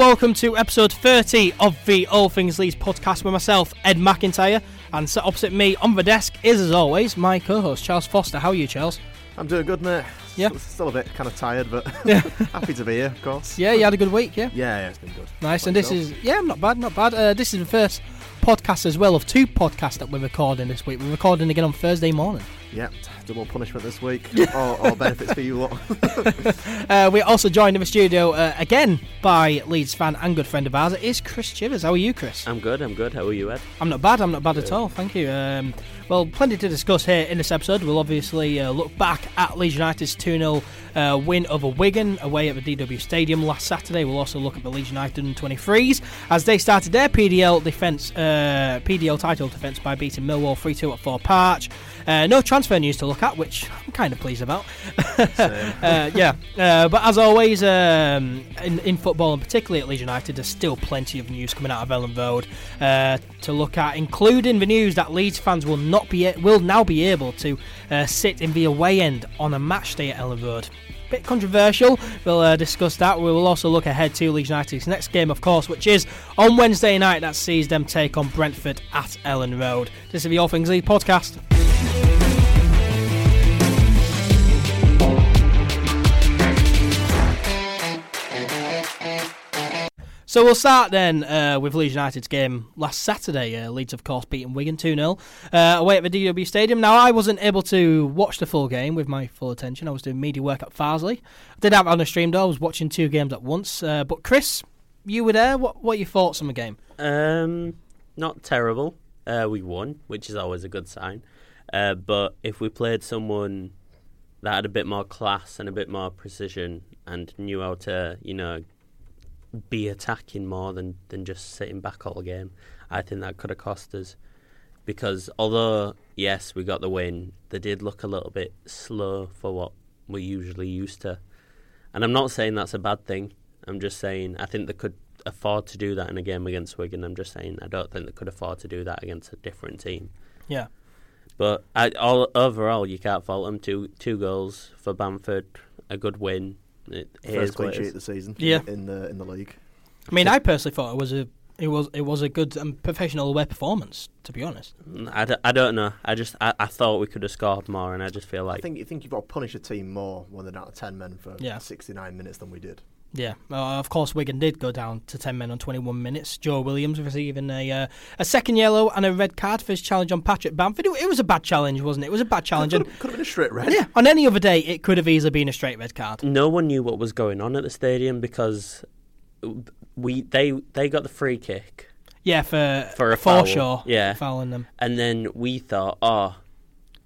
Welcome to episode 30 of the All Things Leeds podcast with myself, Ed McIntyre, and sat opposite me on the desk is, as always, my co-host Charles Foster. How are you, Charles? I'm doing good, mate. Yeah. S- Still a bit kind of tired, but Yeah. happy to be here, of course. Yeah, you had a good week, yeah. Yeah, yeah, it's been good. Nice, What and this is yeah, not bad, not bad. Uh, this is the first podcast as well of two podcasts that we're recording this week. We're recording again on Thursday morning. Yeah, double punishment this week, or, or benefits for you lot. Uh, we're also joined in the studio uh, again by Leeds fan and good friend of ours. It is Chris Chivers. How are you, Chris? I'm good, I'm good. How are you, Ed? I'm not bad. I'm not bad at all. Thank you. Um, well, plenty to discuss here in this episode. We'll obviously uh, look back at Leeds United's 2 0 uh, win over Wigan away at the DW Stadium last Saturday. We'll also look at the Leeds United 23s as they started their PDL defence, uh, PDL title defence by beating Millwall 3 2 at Thorpe Arch. Uh, no transfer news to look at, which I'm kind of pleased about. Uh, yeah, uh, but as always, um, in, in football and particularly at Leeds United, there's still plenty of news coming out of Elland Road uh, to look at, including the news that Leeds fans will not be will now be able to uh, sit in the away end on a match day at Elland Road. Bit controversial. We'll uh, discuss that. We will also look ahead to Leeds United's next game, of course, which is on Wednesday night. That sees them take on Brentford at Elland Road. This is the All Things Leeds podcast. So we'll start then uh, with Leeds United's game last Saturday. Uh, Leeds, of course, beating Wigan 2 0 uh, away at the DW Stadium. Now, I wasn't able to watch the full game with my full attention. I was doing media work at Farsley. I did have it on a stream, though. I was watching two games at once. Uh, but, Chris, you were there. What, what are your thoughts on the game? Um, not terrible. Uh, we won, which is always a good sign. Uh, but if we played someone that had a bit more class and a bit more precision and knew how to, you know, be attacking more than, than just sitting back all game, I think that could have cost us. Because although, yes, we got the win, they did look a little bit slow for what we're usually used to. And I'm not saying that's a bad thing. I'm just saying I think they could afford to do that in a game against Wigan. I'm just saying I don't think they could afford to do that against a different team. Yeah. But I, all overall, you can't fault them. Two two goals for Bamford, a good win. It is First clean what it sheet of the season. Yeah. in the in the league. I mean, I personally thought it was a. It was it was a good um, professional away performance, to be honest. I, d- I don't know. I just I, I thought we could have scored more, and I just feel like I think you think you've got to punish a team more when they're down to ten men for Yeah. 69 minutes than we did. Yeah, uh, of course, Wigan did go down to 10 men on 21 minutes. Joe Williams receiving a uh, a second yellow and a red card for his challenge on Patrick Bamford. It, it was a bad challenge, wasn't it? It was a bad challenge. Could And, have, could have been a straight red. yeah, on any other day, it could have easily been a straight red card. no one knew what was going on at the stadium because we they they got the free kick Yeah, for, For a foul, Forshaw yeah. fouling them. And then we thought, oh,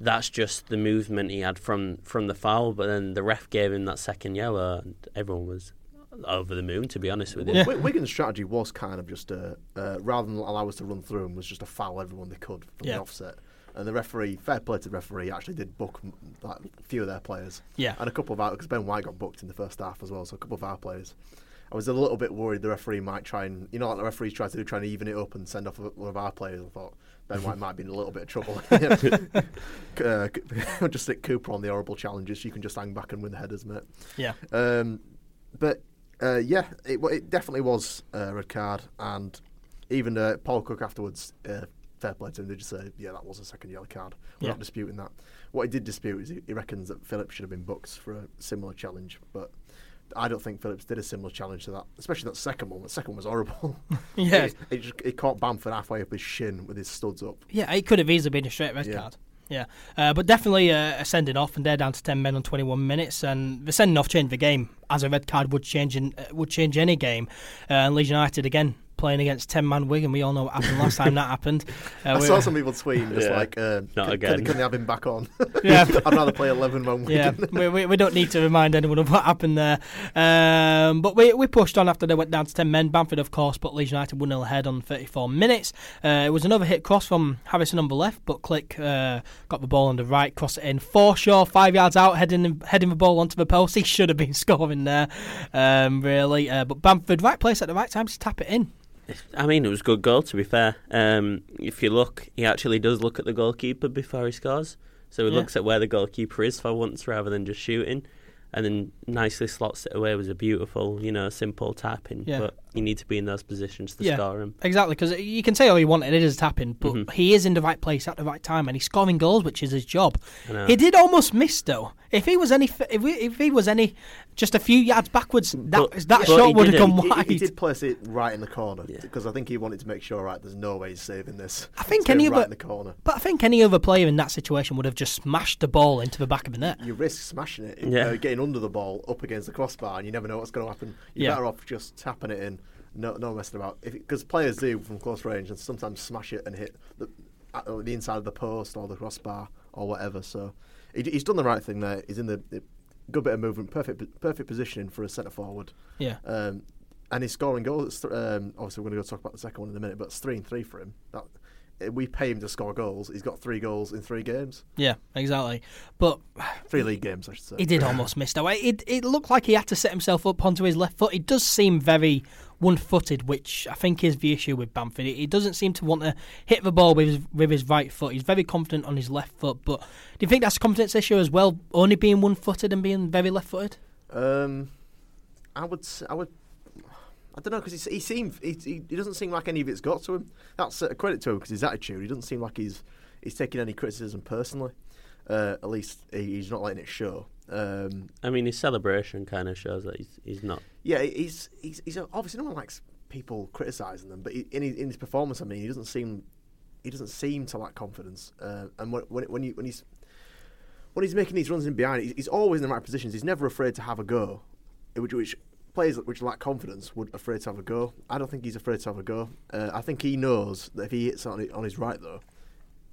that's just the movement he had from, from the foul. But then the ref gave him that second yellow, and everyone was over the moon, to be honest with you. Yeah. Wi- Wigan's strategy was kind of just a, uh, rather than allow us to run through them, was just to foul everyone they could from Yeah. the offset. And the referee, fair play to the referee, actually did book like, a few of their players. Yeah. And a couple of our, because Ben White got booked in the first half as well, so a couple of our players. I was a little bit worried the referee might try and, you know, like the referees try to do, try and even it up and send off one of our players. I thought Ben White might be in a little bit of trouble. uh, c- just stick Cooper on the horrible challenges. You can just hang back and win the headers, mate. Yeah. Um, but uh, yeah, it, it definitely was a red card, and even uh, Paul Cook afterwards, uh, fair play to him, did just say, yeah, that was a second yellow card. We're Yeah. not disputing that. What he did dispute is he, he reckons that Phillips should have been booked for a similar challenge, but I don't think Phillips did a similar challenge to that, especially that second one. The second one was horrible. Yeah. he, just, he caught Bamford halfway up his shin with his studs up. Yeah, it could have easily been a straight red Yeah. card. Yeah, uh, but definitely uh, a sending off, and they're down to ten men on twenty-one minutes, and the sending off changed the game, as a red card would change in, uh, would change any game. Uh, and Leeds United again playing against ten man Wigan. We all know what happened last time that happened. Uh, I we- saw some people tweeting just Yeah. like, uh, Not can, again. Can, can they have him back on? Yeah. I'd rather play 11 man Yeah, Wigan. we, we, we don't need to remind anyone of what happened there. Um, but we, we pushed on after they went down to 10 men. Bamford, of course, but Leeds United 1 0 ahead on 34 minutes. Uh, it was another hit cross from Harrison on the left, but Klich uh, got the ball on the right, crossed it in. Forshaw, five yards out, heading, heading the ball onto the post. He should have been scoring there, um, really. Uh, but Bamford, right place at the right time to tap it in. I mean, it was a good goal, to be fair. Um, if you look, he actually does look at the goalkeeper before he scores. So he Yeah. looks at where the goalkeeper is for once rather than just shooting. and then nicely slots it away was a beautiful, you know, simple tapping. Yeah. But you need to be in those positions to Yeah. score him. Exactly, because you can say all you want, it is tapping, but Mhm. he is in the right place at the right time, and he's scoring goals, which is his job. He did almost miss though. If he was any, if, we, if he was any, just a few yards backwards, that But- that but shot would have gone wide. he did place it right in the corner Yeah. because I think he wanted to make sure, right, there's no way he's saving this. I think any right other- in the corner. But I think any other player in that situation would have just smashed the ball into the back of the net. You risk smashing it, Yeah. uh, getting under the ball, up against the crossbar, and you never know what's going to happen. You're Yeah. better off just tapping it in, no, no messing about. Because players do from close range and sometimes smash it and hit the, at the inside of the post or the crossbar or whatever. So he, he's done the right thing there. He's in the, the good bit of movement, perfect perfect positioning for a centre forward. Yeah, Um, and he's scoring goals. Th- um, obviously, we're going to go talk about the second one in a minute, but it's three and three for him. That eh, we pay him to score goals. He's got three goals in three games, yeah, exactly. But three league games, I should say. he did almost miss though. It it looked like he had to set himself up onto his left foot. It does seem very one-footed, which I think is the issue with Bamford. He doesn't seem to want to hit the ball with his, with his right foot. He's very confident on his left foot. But do you think that's a confidence issue as well? Only being one-footed and being very left-footed. Um, I would, I would, I don't know because he seems he, he, he doesn't seem like any of it's got to him. That's a credit to him because his attitude. He doesn't seem like he's he's taking any criticism personally. Uh, at least he, he's not letting it show. Um, I mean, his celebration kind of shows that he's, he's not. yeah, he's he's, he's obviously no one likes people criticising them, but he, in his, in his performance, I mean, he doesn't seem he doesn't seem to lack confidence. Uh, and when when, when, you, when he's when he's making these runs in behind, he's, he's always in the right positions. He's never afraid to have a go, which, which players which lack confidence would afraid to have a go. I don't think he's afraid to have a go. Uh, I think he knows that if he hits on it, on his right though,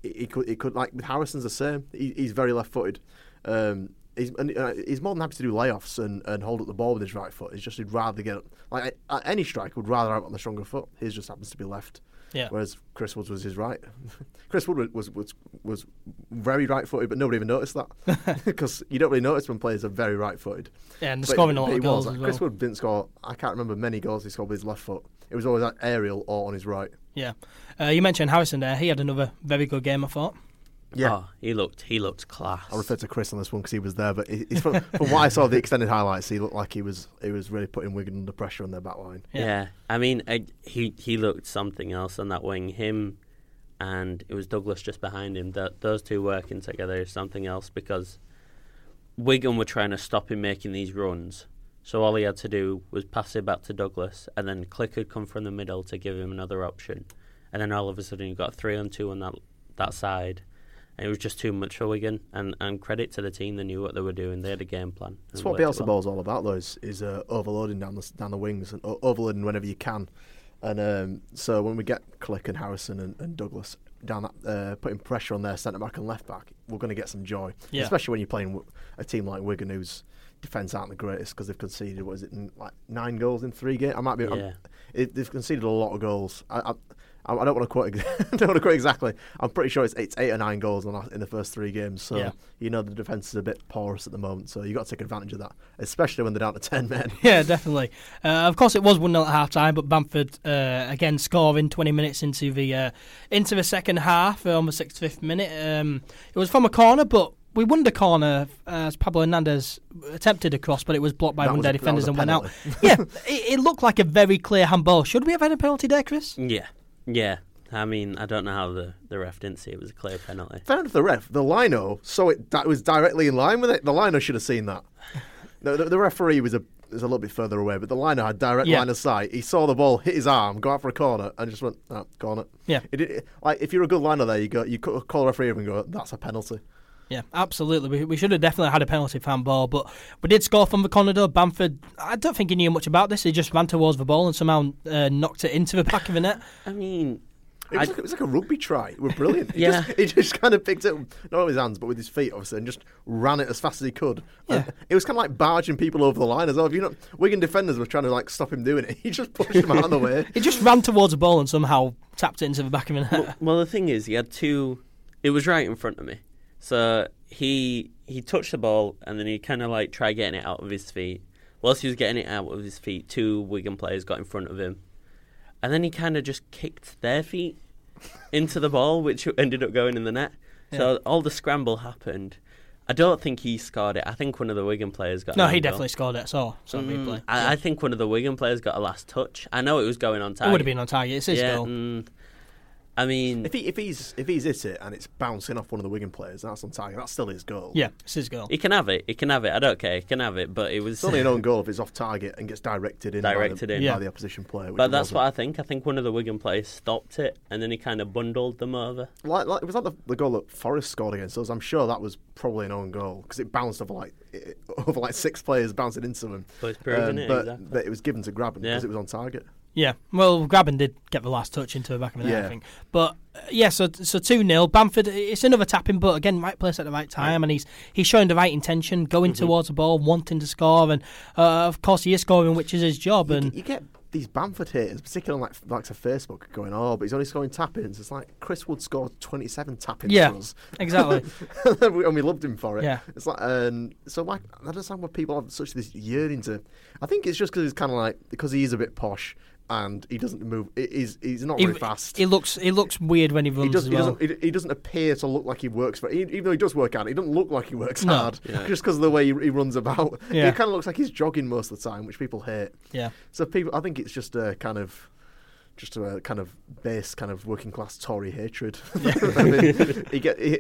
he, he could he could like with Harrison's the same. He, he's very left-footed. Um, he's and, uh, he's more than happy to do layoffs and, and hold up the ball with his right foot. He's just he'd rather get like uh, any striker would rather have it on the stronger foot. His just happens to be left. Yeah. Whereas Chris Woods was his right. Chris Wood was was was very right-footed, but nobody even noticed that because you don't really notice when players are very right-footed. Yeah, and scoring a lot of was. goals as Chris. Wood didn't score. I can't remember many goals he scored with his left foot. It was always like aerial or on his right. Yeah. Uh, you mentioned Harrison there. He had another very good game, I thought. Oh, he looked he looked class. I refer to Chris on this one because he was there, but he, he's from, from what I saw the extended highlights, he looked like he was he was really putting Wigan under pressure on their back line. Yeah. Yeah. I mean, I, he he looked something else on that wing. Him and it was Douglas just behind him. That those two working together is something else because Wigan were trying to stop him making these runs. So all he had to do was pass it back to Douglas, and then Klich had come from the middle to give him another option. And then all of a sudden, you got three on two on that that side, and it was just too much for Wigan. And and credit to the team, they knew what they were doing. They had a game plan. That's what worked it Bielsa well. ball's all about, though, is, is uh, overloading down the down the wings and o- overloading whenever you can. And um, so when we get Klich and Harrison and, and Douglas down that, uh, putting pressure on their centre back and left back, we're going to get some joy. Yeah. Especially when you're playing a team like Wigan, whose defence aren't the greatest because they've conceded what is it, like nine goals in three games. I might be. I'm- Yeah. it, they've conceded a lot of goals. I, I, I I don't want to quote. I don't want to quote exactly. I'm pretty sure it's, it's eight or nine goals in the, in the first three games. So Yeah. you know the defence is a bit porous at the moment. So you have got to take advantage of that, especially when they're down to ten men. Yeah, definitely. Uh, of course, it was one 0 at half time, but Bamford uh, again scoring 20 minutes into the uh, into the second half uh, on the 65th minute. Um, it was from a corner, but we won the corner uh, as Pablo Hernandez attempted a cross, but it was blocked by That one was of their a- that was defenders a and went out. yeah, it, it looked like a very clear handball. Should we have had a penalty there, Chris? Yeah, yeah. I mean, I don't know how the, the ref didn't see it was a clear penalty. Found the ref. The lino saw it. That was directly in line with it. The lino should have seen that. The, the, the referee was a was a little bit further away, but the lino had direct Yeah. line of sight. He saw the ball hit his arm, go out for a corner, and just went, oh, corner. Yeah. It, did like if you're a good liner there, you go, you call a referee and go, that's a penalty. Yeah, absolutely. We, we should have definitely had a penalty fan ball, but we did score from the corner though. Bamford, I don't think he knew much about this. He just ran towards the ball and somehow uh, knocked it into the back of the net. I mean, It was, like, it was like a rugby try. It was brilliant. He Yeah. just, he just kind of picked it, up, not with his hands, but with his feet, obviously, and just ran it as fast as he could. And Yeah. it was kind of like barging people over the line as well. If you know, Wigan defenders were trying to like stop him doing it. He just pushed him out of the way. He just ran towards the ball and somehow tapped it into the back of the net. well, well, the thing is, he had two. It was right in front of me, so he he touched the ball and then he kind of like tried getting it out of his feet. Whilst he was getting it out of his feet, two Wigan players got in front of him, and then he kind of just kicked their feet into the ball, which ended up going in the net. So all the scramble happened, I don't think he scored it. I think one of the Wigan players got. No, he goal. definitely scored it. So, so Mm. I, I think one of the Wigan players got a last touch. I know it was going on target. It would have been on target. It's his yeah, goal. mm, I mean, If he if he's if he's hit it and it's bouncing off one of the Wigan players, that's on target. That's still his goal. Yeah, it's his goal. he can have it. He can have it. I don't care. He can have it. But it was. It's only an own goal if it's off target and gets directed in, Directed by, the, in. Yeah. by the opposition player. but that's wasn't. what I think. I think one of the Wigan players stopped it, and then he kind of bundled them over. like, like it was like the, the goal that Forrest scored against us. I'm sure that was probably an own goal because it bounced over like it, over like six players bouncing into him. But it's proven Um, it but, exactly. but it was given to Grabban Yeah. because it was on target. Yeah, well, Grabban did get the last touch into the back of the net, I think. But uh, yeah, so so two 0 Bamford. It's another tapping, but again, right place at the right time, and he's he's showing the right intention, going Mm-hmm. towards the ball, wanting to score, and uh, of course he is scoring, which is his job. You, And you get these Bamford haters, particularly on like likes of Facebook, going, "Oh, but he's only scoring tap-ins." It's like Chris Wood scored 27 tap-ins Yeah. exactly, and we loved him for it. Yeah. It's like, um, so like, I don't understand why people have such this yearning to. I think it's just because he's kind of like because he is a bit posh and he doesn't move. He's he's not he, very fast. he looks he looks weird when he runs he, does, as he well. doesn't. He, he doesn't appear to look like he works for. He, even though he does work out, he doesn't look like he works No. hard Yeah. just because of the way he, he runs about. Yeah. He kind of looks like he's jogging most of the time, which people hate. yeah, So people, I think it's just a kind of, just a kind of base kind of working class Tory hatred. I mean, he get he,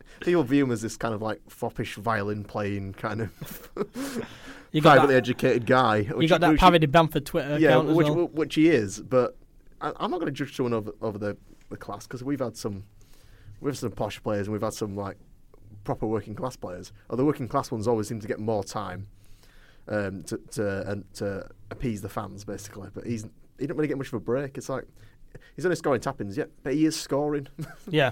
people view him as this kind of like foppish violin playing kind of you got privately that, educated guy. you which- got that parody Bamford Twitter yeah, account as which well. which he is. But I, I'm not going to judge someone over over the, the class because we've had some we've had some posh players and we've had some like proper working class players. Or the working class ones always seem to get more time um, to to and to appease the fans basically. But he's he didn't really get much of a break. It's like he's only scoring tap-ins, yeah, but he is scoring. Yeah,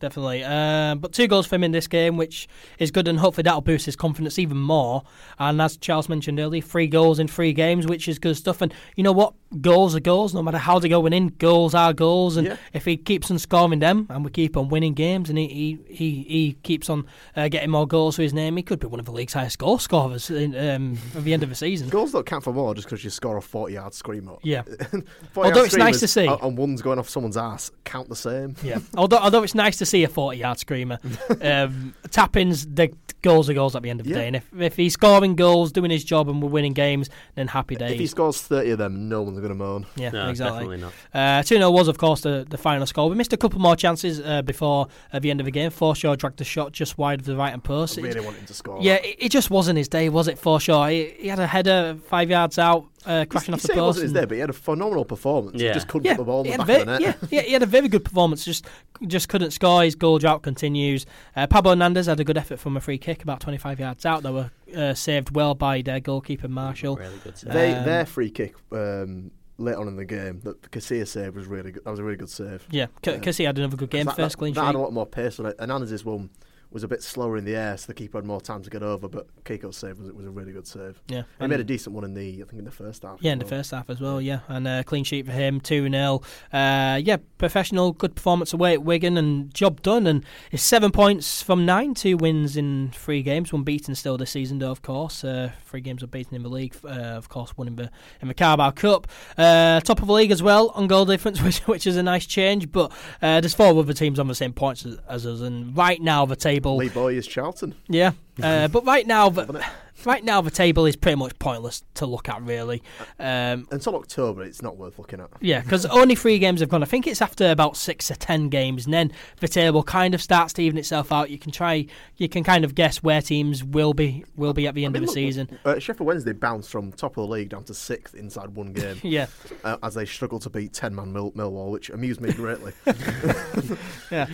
definitely. Um, but two goals for him in this game, which is good, and hopefully that'll boost his confidence even more. And as Charles mentioned earlier, three goals in three games, which is good stuff. And you know what? Goals are goals, no matter how they're going in. Goals are goals, and Yeah. if he keeps on scoring them, and we keep on winning games, and he he, he, keeps on uh, getting more goals to his name, he could be one of the league's highest goal scorers in, um, at the end of the season. Goals don't count for more just because you score a 40-yard screamer. Yeah. Although it's nice to see. and one's going off someone's ass, count the same. Yeah. although although it's nice to see a forty yard screamer. um, the goals are goals at the end of the Yeah. day. And if if he's scoring goals, doing his job, and we're winning games, then happy days. If he scores 30 of them, no one's going to moan. yeah, No, exactly. definitely not. Uh, 2 0 was, of course, the, the final score. We missed a couple more chances uh, before uh, the end of the game. Forshaw dragged the shot just wide of the right hand post. I It- really want him to score. yeah, it, it just wasn't his day, was it, Forshaw? He, he had a header five yards out, uh, crashing he off the said it post. wasn't his day, but he had a phenomenal performance. Yeah. He just couldn't yeah, put the ball in the back a of the net. yeah, yeah, he had a very good performance. Just just couldn't score. His goal drought continues. Uh, Pablo Hernandez had a good effort from a free kick about 25 yards out. They were uh, saved well by their goalkeeper Marshall. Really good save. They, Um, their free kick um, late on in the game, that Casilla save was really good. That was a really good save. Yeah, Yeah. because he had another good game. that, First that, clean that had a lot more pace on it. And Hernandez's one was a bit slower in the air, so the keeper had more time to get over. But Kiko's save was, was a really good save. Yeah, He made a decent one in the, I think, in the first half. Yeah, in the first half as well, yeah. And uh, clean sheet for him, 2 0. Uh, yeah, professional, good performance away at Wigan and job done. And it's seven points from nine, two wins in three games, one beaten still this season, though, of course. Uh, three games unbeaten in the league, uh, of course, one in the, in the Carabao Cup. Uh, top of the league as well on goal difference, which, which is a nice change. But uh, there's four other teams on the same points as, as us. And right now, the table. Lee Bowyer's Charlton. Yeah, uh, but right now, the, right now the table is pretty much pointless to look at, really. Um, Until October, it's not worth looking at. yeah, because only three games have gone. I think it's after about six or ten games, and then the table kind of starts to even itself out. You can try, you can kind of guess where teams will be will be at the end I mean, of the look, season. Uh, Sheffield Wednesday bounced from top of the league down to sixth inside one game Yeah, uh, as they struggled to beat 10 man Mill- Millwall, which amused me greatly. yeah.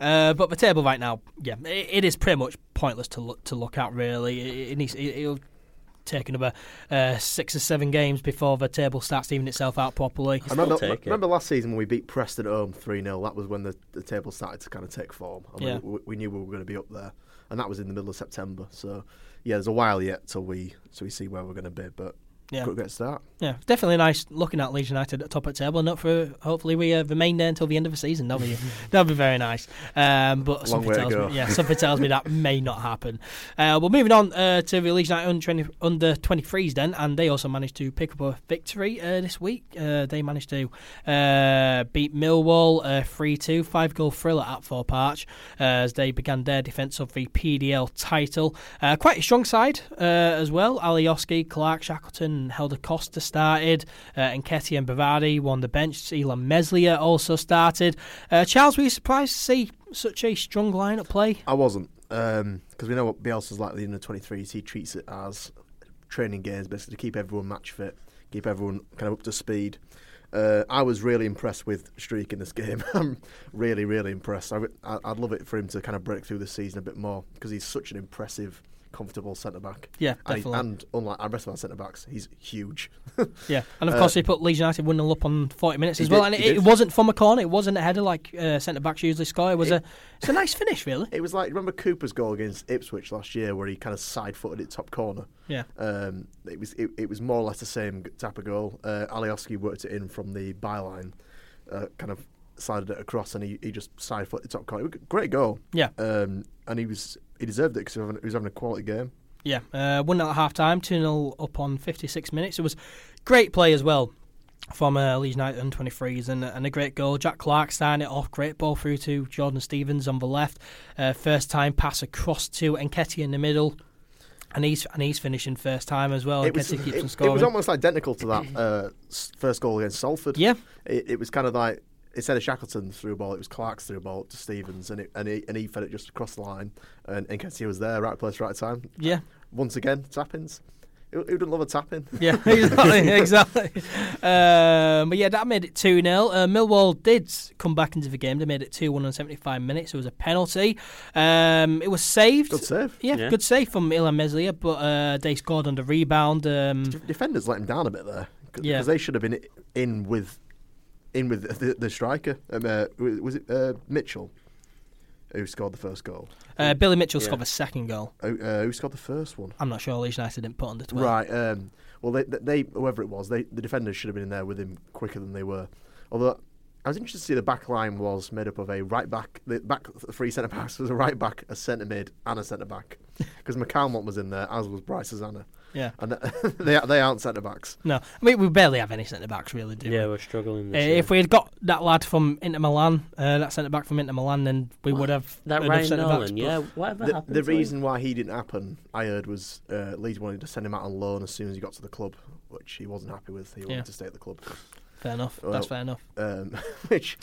Uh, but the table right now, yeah, it, it is pretty much pointless to look to look at. Really, it, it needs it, it'll take another uh, six or seven games before the table starts to even itself out properly. I remember, take remember last season when we beat Preston at home 3 0? That was when the, the table started to kind of take form. I mean, Yeah. we, we knew we were going to be up there. And that was in the middle of September. So, yeah, there's a while yet till we, till we see where we're going to be. But Yeah. got a great start. Yeah, definitely nice looking at Leeds United at the top of the table, and up for hopefully we uh, remain there until the end of the season. That'll be that'll be very nice. Um, but Long something tells me, yeah, something tells me that may not happen. Uh, well, moving on uh, to the Leeds United under 20, under 23s then, and they also managed to pick up a victory uh, this week. Uh, they managed to uh, beat Millwall three two, five goal thriller at Thorpe Arch uh, as they began their defence of the PDL title. Uh, quite a strong side uh, as well. Alioski, Clarke, Shackleton, and Helder Costa started. Uh, and Nketiah and Bavardi won the bench. Illan Meslier also started. Uh, Charles, were you surprised to see such a strong lineup play? I wasn't because we know what Bielsa's like with the under 23s. He treats it as training games, basically to keep everyone match fit, keep everyone kind of up to speed. Uh, I was really impressed with Struijk in this game. I'm really, really impressed. I, I'd love it for him to kind of break through the season a bit more because he's such an impressive, comfortable centre back. Yeah, definitely. and unlike our rest of our centre backs, he's huge. Yeah, and of Uh, course he put Leeds United one 0 up on forty minutes as well, did, and it, it wasn't from a corner. It wasn't a header like uh, centre backs usually score. It was a it's a nice finish, really. It was like remember Cooper's goal against Ipswich last year, where he kind of side-footed it top corner. Yeah, Um, it was it, it was more or less the same type of goal. Uh, Alioski worked it in from the byline, uh, kind of slided it across, and he, he just side footed top corner. Great goal. yeah, Um, and he was he deserved it because he was having- he was having a quality game. yeah. Uh, one 0 at half time, two 0 up on fifty six minutes. It was great play as well. From uh, Leeds United and 23s and, and a great goal. Jack Clarke starting it off. Great ball through to Jordan Stevens on the left. Uh, first time pass across to Nketiah in the middle. And he's and he's finishing first time as well. it, was, it, it was almost identical to that uh, first goal against Salford. yeah, It, it was kind of like instead of Shackleton through a ball, it was Clarke's through a ball to Stevens, and it, and he and he fed it just across the line, and Nketiah was there, right place, right time. yeah. Once again, tappings. Who, who doesn't love a tapping? Yeah, exactly, exactly. Um, but yeah, that made it 2 0. Uh, Millwall did come back into the game. They made it 2 1 in 75 minutes. It was a penalty. Um, it was saved. Good save. Yeah, Yeah. good save from Illan Meslier, but uh, they scored on the rebound. Um, defenders let him down a bit there because Yeah. they should have been in with in with the, the striker. Um, uh, was it uh, Mitchell who scored the first goal? uh, Billy Mitchell Yeah. scored the second goal. Who, uh, who scored the first one? I'm not sure Leeds United didn't put on the 12. Right. Um, well, they, they whoever it was, they the defenders should have been in there with him quicker than they were. Although I was interested to see the back line was made up of a right back. The back three centre backs was a right back, a centre mid, and a centre back because McCalmont was in there, as was Bryce Hosannah, Yeah. and they they aren't centre backs. No, I mean, we barely have any centre backs, really, do we? Yeah, we're struggling Uh, year. if we had got that lad from Inter Milan, uh, that centre back from Inter Milan, then we would have that Ryan centre-backs, Nolan, yeah, whatever The, happened the to him? reason why he didn't happen, I heard, was uh, Leeds wanted to send him out on loan as soon as he got to the club, which he wasn't happy with. He wanted Yeah. to stay at the club, Fair enough. Well, That's fair enough. um, which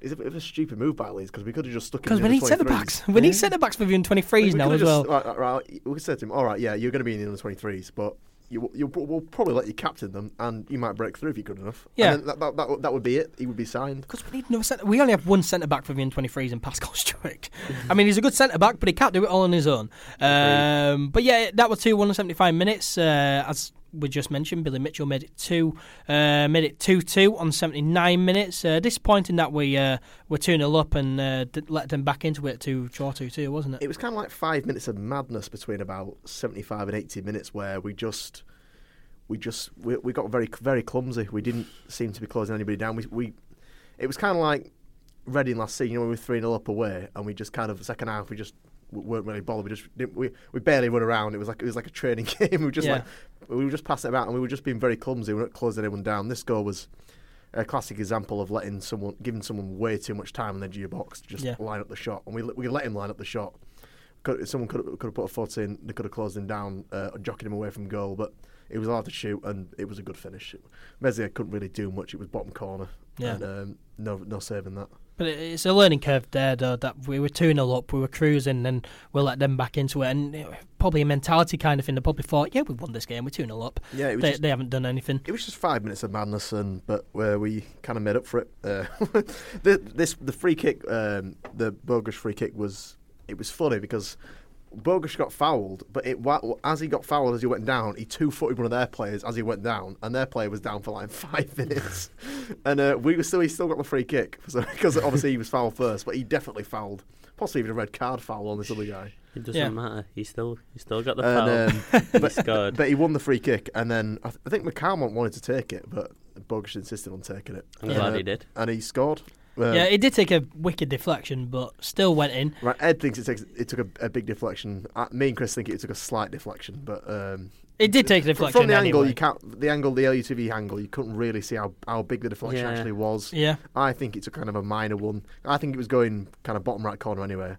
is a bit of a stupid move by Leeds because we could have just stuck him. Because we need centre backs. We need centre backs for the under 23s We now as well. just- Right, right, we could say to him, all right, yeah, you're going to be in the under 23s, but you, you, we'll probably let you captain them, and you might break through if you're good enough. Yeah. that, that, that, would- that would be it. He would be signed. Because we need another centre. We only have one centre back for the under 23s in Pascal Struijk. I mean, he's a good centre back, but he can't do it all on his own. Um, but yeah, that was two 175 minutes. Uh, as we just mentioned, Billy Mitchell made it two, uh, made it two two on 79 minutes. Uh, disappointing that we uh, were two 0 up and uh, let them back into it to draw two two, wasn't it? It was kind of like five minutes of madness between about 75 and 80 minutes where we just. We just we, we got very very clumsy. We didn't seem to be closing anybody down. We, we it was kind of like Reading last season. You know, when we were three 0 up away, and we just kind of second half we just weren't really bothered. We just didn't, we we barely run around. It was like it was like a training game. we were just Yeah. like we were just passing it about, and we were just being very clumsy. We weren't closing anyone down. This goal was a classic example of letting someone giving someone way too much time on the edge of your box to just Yeah. line up the shot, and we we let him line up the shot. Could, someone could have, could have put a foot in. They could have closed him down, uh, jockeyed him away from goal, but it was hard to shoot, and it was a good finish. Meslier couldn't really do much. It was bottom corner, Yeah. and um, no no saving that. But it's a learning curve there, though, that we were 2 0 up, we were cruising, and we'll let them back into it. And it- probably a mentality kind of thing. They probably thought, yeah, we've won this game, we're 2 0 up. Yeah, it was They, just, they haven't done anything. it was just five minutes of madness, and but where we kind of made up for it. Uh, the, this the free kick, um, the Bogusz free kick was it was funny because Bogusz got fouled, but it as he got fouled as he went down, he two footed one of their players as he went down, and their player was down for like five minutes, and uh, we were still he still got the free kick so, because obviously he was fouled first, but he definitely fouled, possibly even a red card foul on this other guy. It doesn't Yeah. matter. He still he still got the foul. And, um, he but, scored. but he won the free kick, and then I, th- I think McCalmont wanted to take it, but Bogusz insisted on taking it. I'm Yeah. glad Uh, he did. and he scored. Um, yeah, it did take a wicked deflection, but still went in. Right, Ed thinks it takes it took a, a big deflection. Uh, me and Chris think it took a slight deflection, but um, It did take a deflection from the angle anyway. you can't the angle the LUTV angle you couldn't really see how, how big the deflection Yeah. actually was. Yeah, I think it's a kind of a minor one. I think it was going kind of bottom right corner anyway,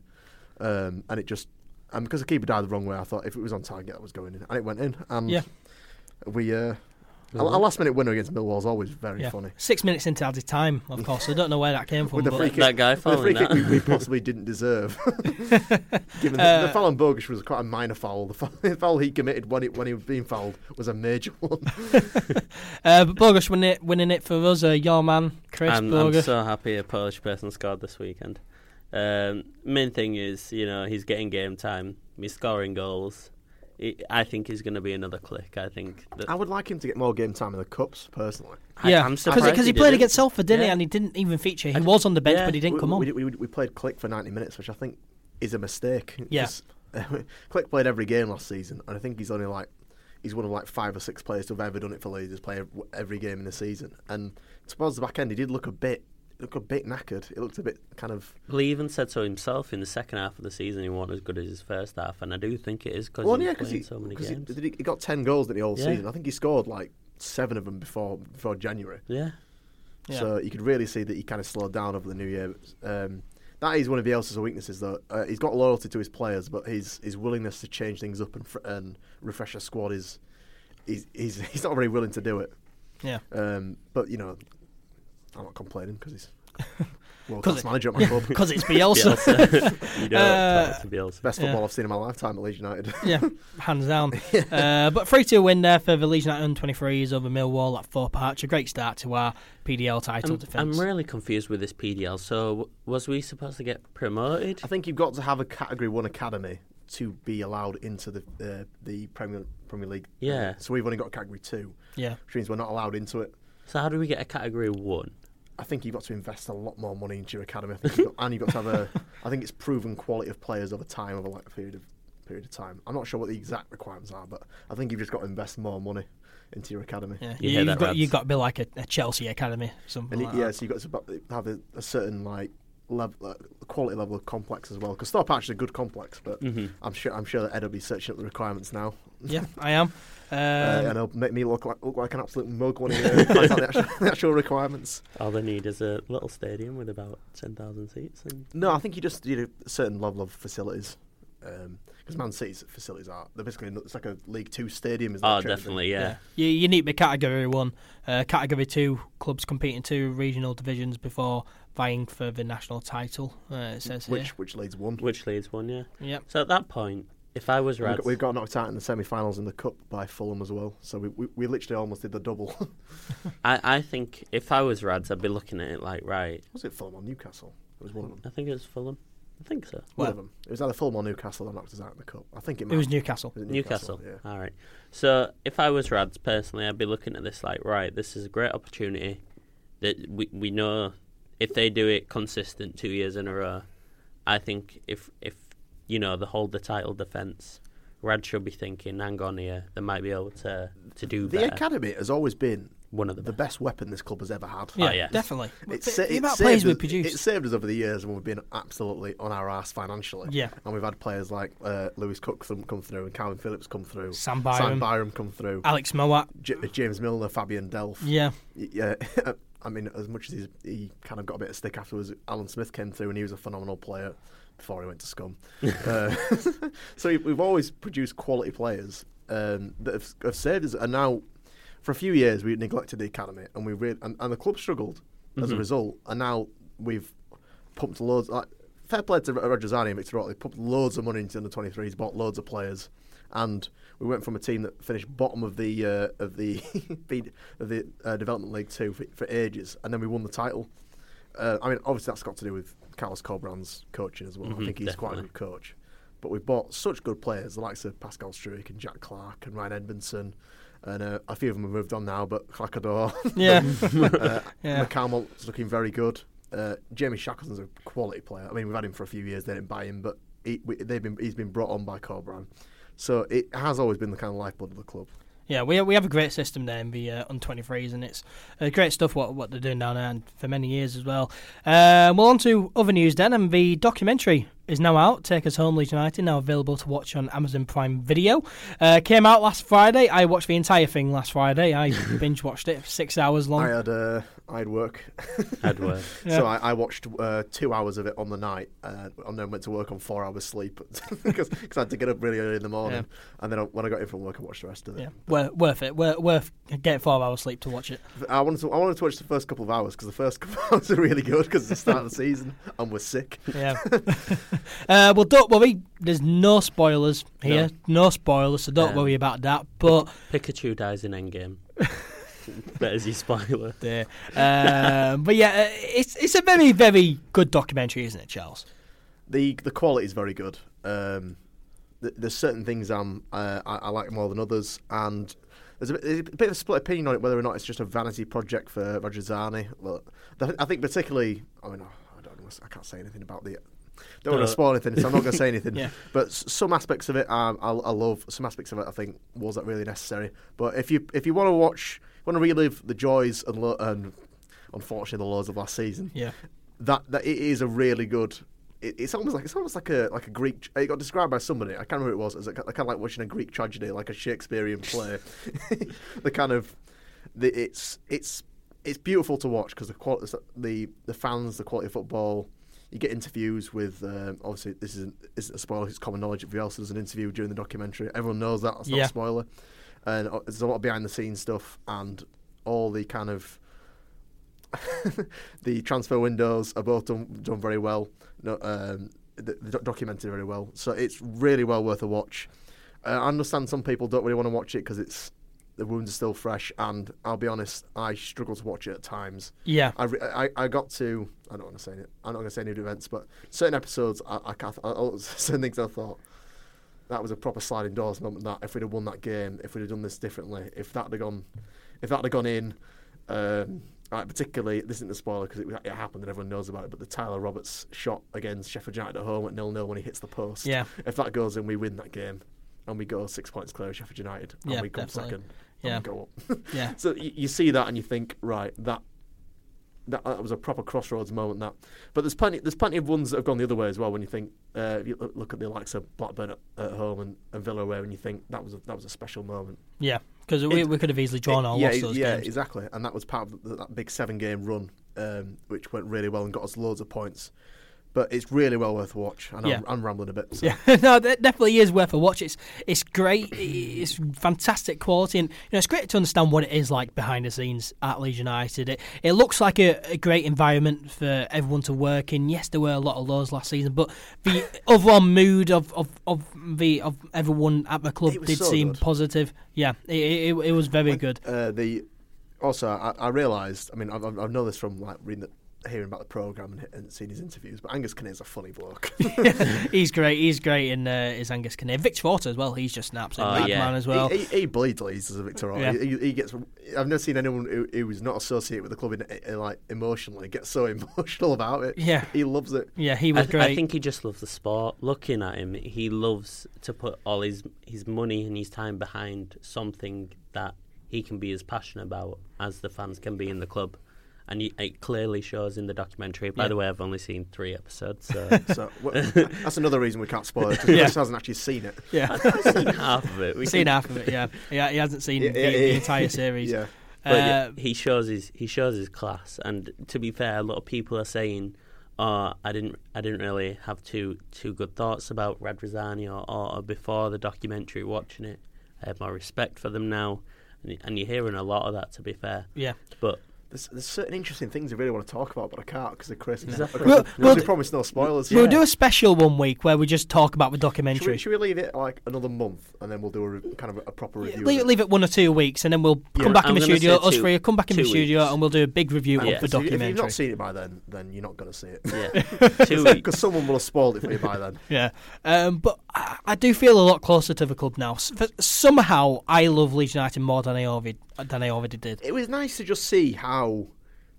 um, and it just and because the keeper died the wrong way, I thought if it was on target that was going in, and it went in. And Yeah. we uh, a, a last minute winner against Millwall is always very yeah. funny. Six minutes into added time, of course. I don't know where that came from. With the free kick, That guy with the free following kick we, we possibly didn't deserve. Given the, Uh, the foul on Bogusz was quite a minor foul. The foul, the foul he committed when, it, when he was being fouled was a major one. uh, but Bogusz winning it, winning it for us. Uh, your man, Chris I'm, I'm Bogusz. so happy a Polish person scored this weekend. Um, main thing is, you know, he's getting game time. He's scoring goals. He, I think he's going to be another Klich. I think that I would like him to get more game time in the cups, personally. Yeah, I'm surprised because he, didn't. played against Salford, didn't he? And he didn't even feature. He And- was on the bench, Yeah. but he didn't we, come on. we, we, we played Klich for 90 minutes, which I think is a mistake. Yeah. 'Cause, Klich played every game last season, and I think he's only like he's one of like five or six players to have ever done it for Leeds. Play every game in the season, and towards the back end, he did look a bit look a bit knackered. It looked a bit kind of. Well, he even said so himself in the second half of the season. He wasn't as good as his first half, and I do think it is because Well, he's yeah, because playing he, so many 'cause he, games. did he, he got ten goals in the whole Yeah. season. I think he scored like seven of them before before January. yeah, Yeah. So you could really see that he kind of slowed down over the new year. Um, that is one of the Bielsa's weaknesses, though. Uh, he's got loyalty to his players, but his his willingness to change things up and, fr- and refresh a squad is he's, he's he's not very willing to do it. Yeah. Um, but you know, I'm not complaining because he's world 'Cause class manager at my club. Because it's Bielsa. Bielsa. you don't Uh, talk to Bielsa. Best Yeah. football I've seen in my lifetime at Leeds United. yeah, hands down. uh, but 3 2 win there for the Leeds United 23s over Millwall at Thorpe Arch. A great start to our PDL title I'm, defence. I'm really confused with this PDL. So, w- was we supposed to get promoted? I think you've got to have a Category One academy to be allowed into the uh, the Premier Premier League. Yeah. So we've only got Category Two, yeah. which means we're not allowed into it. So, how do we get a category one? I think you've got to invest a lot more money into your academy. I think you've got, and you've got to have a. I think it's proven quality of players over time, over like a period of period of time. I'm not sure what the exact requirements are, but I think you've just got to invest more money into your academy. Yeah, You you hear have got you've got to be like a, a Chelsea academy, something And like it, yeah, that. so you've got to have a, a certain like level, uh, quality level of complex as well. Because Thorpe Arch is a good complex, but hmm I'm sure I'm sure that Ed will be searching up the requirements now, Yeah, I am. Uh, Um, and it'll make me look like look like an absolute mug when he uh, finds out the actual, the actual requirements. All they need is a little stadium with about ten thousand seats. And No, I think you just need a certain level of facilities. Because Man City's facilities are they're basically it's like a League Two stadium. Is oh, definitely, yeah. You, you need to be category one. Uh, category two clubs compete in two regional divisions before vying for the national title. Uh, it says here. Which which leads one. Which leads one, yeah. Yep. So at that point, if I was We've Rads, got, we've got knocked out in the semi-finals in the cup by Fulham as well. So we we, we literally almost did the double. I, I think if I was Rads, I'd be looking at it like, right, was it Fulham or Newcastle? It was one of them. I think it was Fulham. I think so. One Well- of them. It was either Fulham or Newcastle that knocked us out in the cup. I think it. Might It was Newcastle. was it Newcastle. Yeah. All right. So if I was Rads personally, I'd be looking at this like, right, this is a great opportunity that we we know if they do it consistent two years in a row, I think if if you know they hold the title defence, Rad should be thinking, hang on here, they might be able to to do The better. academy has always been One of the, the best. best weapon this club has ever had. Yeah, Oh, yeah. definitely. It's the, sa- the it amount of saved players we us- produced. It saved us over the years when we've been absolutely on our ass financially. Yeah. And we've had players like uh, Lewis Cook come, come through and Kalvin Phillips come through. Sam Byram. Sam Byram, Byram come through. Alex Mowatt. J- James Milner, Fabian Delph. Yeah, Yeah. I mean, as much as he's, he kind of got a bit of stick afterwards, Alan Smith came through and he was a phenomenal player before he went to Scum. uh, so we- we've always produced quality players um, that have, have saved us. And now, for a few years, we neglected the academy and we really, and, and the club struggled as a Mhm. result. And now we've pumped loads. Like, fair play to Radrizzani and Victor Orta, pumped loads of money into the 23s, bought loads of players. And we went from a team that finished bottom of the uh, of the of the uh, development league two for, for ages, and then we won the title. Uh, I mean, obviously that's got to do with Carlos Corberán's coaching as well. I Mhm, think he's quite a good coach. But we've bought such good players, the likes of Pascal Struijk and Jack Clarke and Ryan Edmondson, and uh, a few of them have moved on now. But Clackador, yeah, uh, Yeah. McCalmont's looking very good. Uh, Jamie Shackleton's a quality player. I mean, we've had him for a few years. They didn't buy him, but he, we, they've been he's been brought on by Corberán, so it has always been the kind of lifeblood of the club. Yeah, we we have a great system there in the uh, on 23s, and it's uh, great stuff what what they're doing down there, and for many years as well. Um, well, on to other news then, and the documentary is now out. Take Us Home, Leeds United, now available to watch on Amazon Prime Video. Uh, came out last Friday. I watched the entire thing last Friday. I binge watched it, for six hours long. I had uh, I had work, I'd work. Yeah. so I, I watched uh, two hours of it on the night, uh, and then went to work on four hours sleep because I had to get up really early in the morning, and then I, when I got in from work, I watched the rest of it. yeah, worth, worth it. Worth, worth getting four hours sleep to watch it. I wanted to I wanted to watch the first couple of hours because the first couple of hours are really good because it's the start of the season and we're sick. Yeah. uh, well, don't worry. There's no spoilers here. No, spoilers, so don't Um, worry about that. But Pikachu dies in Endgame. There's your spoiler. uh, um, but yeah, uh, it's it's a very very good documentary, isn't it, Charles? the the quality is very good. Um, th- there's certain things um, uh, I, I like more than others, and there's a, bit, there's a bit of a split opinion on it whether or not it's just a vanity project for Radrizzani. Look, th- I think particularly, I mean, I don't know, I can't say anything about the. Don't want to spoil anything, so I'm not going to say anything. Yeah. But s- some aspects of it, um, I, I love. Some aspects of it, I think, was that really necessary. But if you if you want to watch, want to relive the joys and lo- and unfortunately the lows of last season, Yeah. that that it is a really good. It, it's almost like it's almost like a like a Greek. It got described by somebody. I can't remember who it was. It's kind of like watching a Greek tragedy, like a Shakespearean play. the kind of the it's it's it's beautiful to watch because the quality, the the fans, the quality of football. You get interviews with um, obviously this isn't, isn't a spoiler. It's common knowledge. If Bielsa does an interview during the documentary, everyone knows that. That's not Yeah. a spoiler. And uh, there's a lot of behind the scenes stuff and all the kind of the transfer windows are both done done very well. No, um, the, the documented very well. So it's really well worth a watch. Uh, I understand some people don't really want to watch it because it's the wounds are still fresh, and I'll be honest, I struggle to watch it at times. Yeah. I, re- I, I got to I don't want to say it. I'm not going to say any events, but certain episodes, I, I. I, I, certain things I thought that was a proper sliding doors moment. That if we'd have won that game, if we'd have done this differently, if that had gone, if that had gone in, um, right, particularly this isn't a spoiler because it, it happened and everyone knows about it. But the Tyler Roberts shot against Sheffield United at home at nil nil when he hits the post. Yeah. If that goes in, we win that game, and we go six points clear of Sheffield United, and Yeah, we come definitely. second, Yeah. and we go up. Yeah. So you, you see that and you think, right, that, that that was a proper crossroads moment. That, but there's plenty there's plenty of ones that have gone the other way as well. When you think, uh, if you look- at the likes of Blackburn at, at home and, and Villa away, and you think that was a, that was a special moment. Yeah. Because we, we could have easily drawn or yeah, lost those yeah, games. exactly. And that was part of the, that big seven game run, um, which went really well and got us loads of points. But it's really well worth a watch. And Yeah. I'm, I'm rambling a bit. So. Yeah, no, it definitely is worth a watch. It's it's great. It's fantastic quality, and you know it's great to understand what it is like behind the scenes at Leeds United. It it looks like a, a great environment for everyone to work in. Yes, there were a lot of lows last season, but the overall mood of, of, of the of everyone at the club did so seem good. positive. Yeah, it it, it was very When- good. Uh, the also, I, I realised. I mean, I've, I've known this from like reading, the, hearing about the program and, and seeing his interviews. But Angus Kinnear's a funny bloke. he's great. He's great in uh, his Angus Kinnear. Victor Orta as well. He's just an absolute Oh, madman yeah. as well. he, he, he bleeds as a Victor. Orta. Yeah. He, he gets. I've never seen anyone who, who's not associated with the club in, in, like emotionally get so emotional about it. Yeah. he loves it. yeah, he I, was th- great. I think he just loves the sport. Looking at him, he loves to put all his his money and his time behind something that he can be as passionate about as the fans can be in the club. And he, it clearly shows in the documentary. By Yeah. the way, I've only seen three episodes, so So wh- that's another reason we can't spoil it. 'cause Yeah. Chris hasn't actually seen it. yeah. I've seen half of it. We We've seen half of it. Yeah, yeah. He hasn't seen Yeah, the, yeah, the entire series. Yeah, But yeah, Uh, he shows his he shows his class. And to be fair, a lot of people are saying, "Oh, I didn't I didn't really have too too good thoughts about Radrizzani or, or before the documentary. Watching it, I have more respect for them now." And, and you're hearing a lot of that. To be fair, yeah. but there's, there's certain interesting things I really want to talk about, but I can't because of Chris. Exactly. Because Well- because well, we promised no spoilers. We'll do a special one week where we just talk about the Should we, documentary. should we leave it like another month and then we'll do a re- kind of a, a proper Yeah, review? leave, it? leave it one or two weeks, and then we'll Yeah. come back in I'm the studio. say Us two- three come back in the studio, weeks. and we'll do a big review Yeah. of the So if you- If you've not seen it by then, then you're not going to see it. yeah, two weeks. Because someone will have spoiled it for you by then. Yeah, um, but I, I do feel a lot closer to the club now. S- somehow, I love Leeds United more than I already than I already did. It was nice to just see how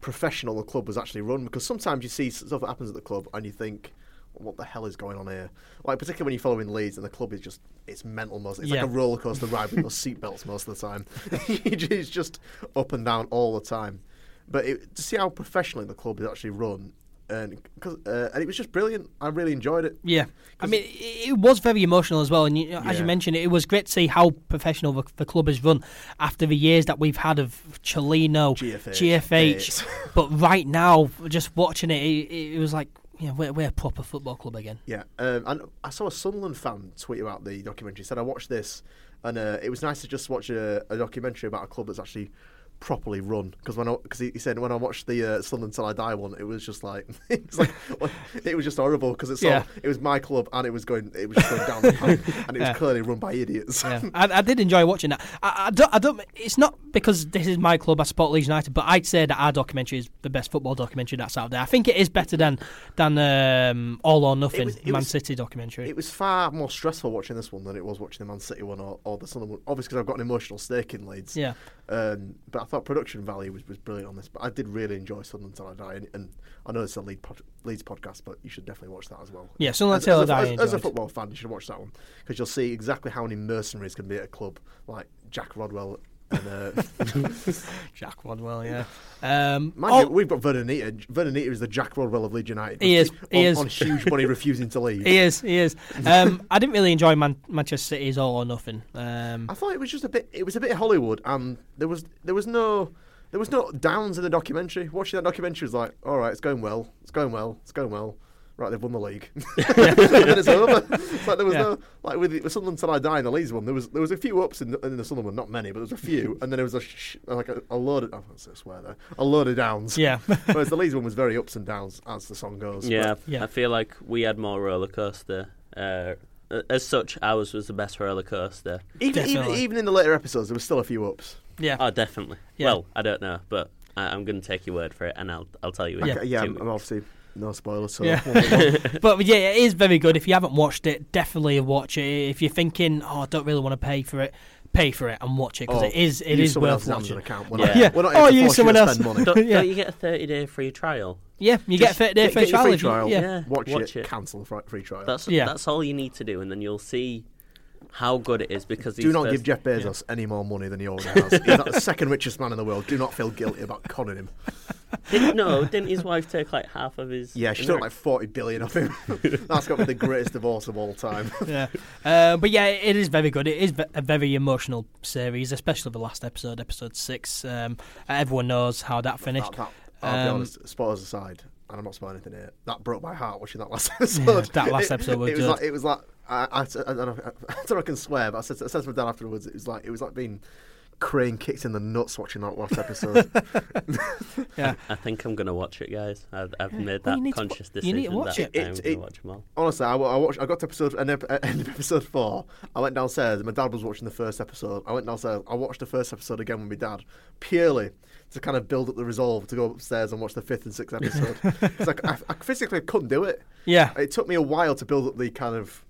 professional the club was actually run because sometimes you see stuff that happens at the club and you think, what the hell is going on here? Like particularly when you're following Leeds and the club is just it's mental most. It's Yeah. like a roller coaster ride with those seatbelts most of the time. it's just up and down all the time. But it, to see how professionally the club is actually run, and cause, uh, and it was just brilliant. I really enjoyed it. Yeah, I mean, it, was very emotional as well, and you, as you mentioned, it was great to see how professional the, the club has run after the years that we've had of Cellino, GFH, GFH. but right now, just watching it, it, it was like, yeah, we're, we're a proper football club again. Yeah, um, and I saw a Sunderland fan tweet about the documentary. He said I watched this, and uh, it was nice to just watch a, a documentary about a club that's actually properly run. Because when because he, he said when I watched the uh, Sunderland Till I Die one, it was just like it was like it was just horrible because it's all, it was my club and it was going it was just going down the pan, and it was Yeah. clearly run by idiots. Yeah, I, I did enjoy watching that. I, I don't, I don't. It's not because this is my club. I support Leeds United, but I'd say that our documentary is the best football documentary that's out there. I think it is better than than um, All or Nothing was- it Man was- City documentary. It was far more stressful watching this one than it was watching the Man City one or, or the Sunderland one. Obviously, because I've got an emotional stake in Leeds. yeah, Um, but I thought production value was, was brilliant on this. But I did really enjoy Sunderland Till I Die, and, and I know it's a Lead pod, Leeds podcast, but you should definitely watch that as well. yeah. Sunderland Till I Die. as, as a football fan, you should watch that one because you'll see exactly how many mercenaries can be at a club like Jack Rodwell. And uh, Jack Rodwell, yeah. Um, oh, we've got Vurnon Anita. Vurnon Anita is the Jack Rodwell of Leeds United. He is, he on, is. on huge money refusing to leave. he is, he is. Um, I didn't really enjoy Man- Manchester City's All or Nothing. Um, I thought it was just a bit. It was a bit Hollywood, and there was there was no there was no downs in the documentary. Watching that documentary was like, all right, it's going well, it's going well, it's going well. Right, they've won the league. and it's over. It's like there was Yeah. no like with, the- with Sunderland till I die in the Leeds one. There was there was a few ups in the, in the Sunderland one, not many, but there was a few, and then there was a sh- like a, a load of I swear there a load of downs. yeah, Whereas the Leeds one was very ups and downs as the song goes. Yeah, Yeah. I feel like we had more roller coaster. Uh, as such, ours was the best roller coaster. But even, even even in the later episodes, there was still a few ups. yeah. Oh, definitely. Yeah. Well, I don't know, but I, I'm going to take your word for it, and I'll I'll tell you. in Yeah. Yeah, two I'm, weeks. I'm obviously no spoilers. So Yeah. we'll move on. But yeah, it is very good. If you haven't watched it, definitely watch it. If you're thinking, oh, I don't really want to pay for it, pay for it and watch it because Or oh, it is it use is someone worth watching. account. We're Yeah. not, Yeah. we're not Or use force you someone else. money. Don't, Yeah. don't you get a 30 day free trial? Yeah, you get a 30 day Get- free get trial. free if you- trial. yeah. Yeah. Watch, Watch it, it. cancel free trial. That's Yeah. that's all you need to do, and then you'll see how good it is. Because Do these not first- give Jeff Bezos any more money than he already has. He's like the second richest man in the world. Do not feel guilty about conning him. Didn't, no, didn't his wife take like half of his? Yeah, she took like 40 billion off him. That's got to be the greatest divorce of all time. yeah. Uh, but yeah, it is very good. It is a very emotional series, especially the last episode, episode six. Um, everyone knows how that finished. That, that, I'll be Um, honest, spoilers aside, and I'm not spoiling anything here, that broke my heart watching that last episode. that last episode was it, was good. like, it was like, I, I, I, don't know, if- I don't know if I can swear, but I said, I said to my dad afterwards, it was like, it was like being crane kicked in the nuts watching that last episode. Yeah. I think I'm gonna watch it, guys. I've, I've made that you need to conscious wa- you decision. need to watch that it. I'm It- gonna it- watch them all. Honestly, I, I watched. I got to episode end of, end of episode four. I went downstairs. and My dad was watching the first episode. I went downstairs. I watched the first episode again with my dad, purely to kind of build up the resolve to go upstairs and watch the fifth and sixth episode. It's like I, I physically couldn't do it. Yeah. It took me a while to build up the kind of.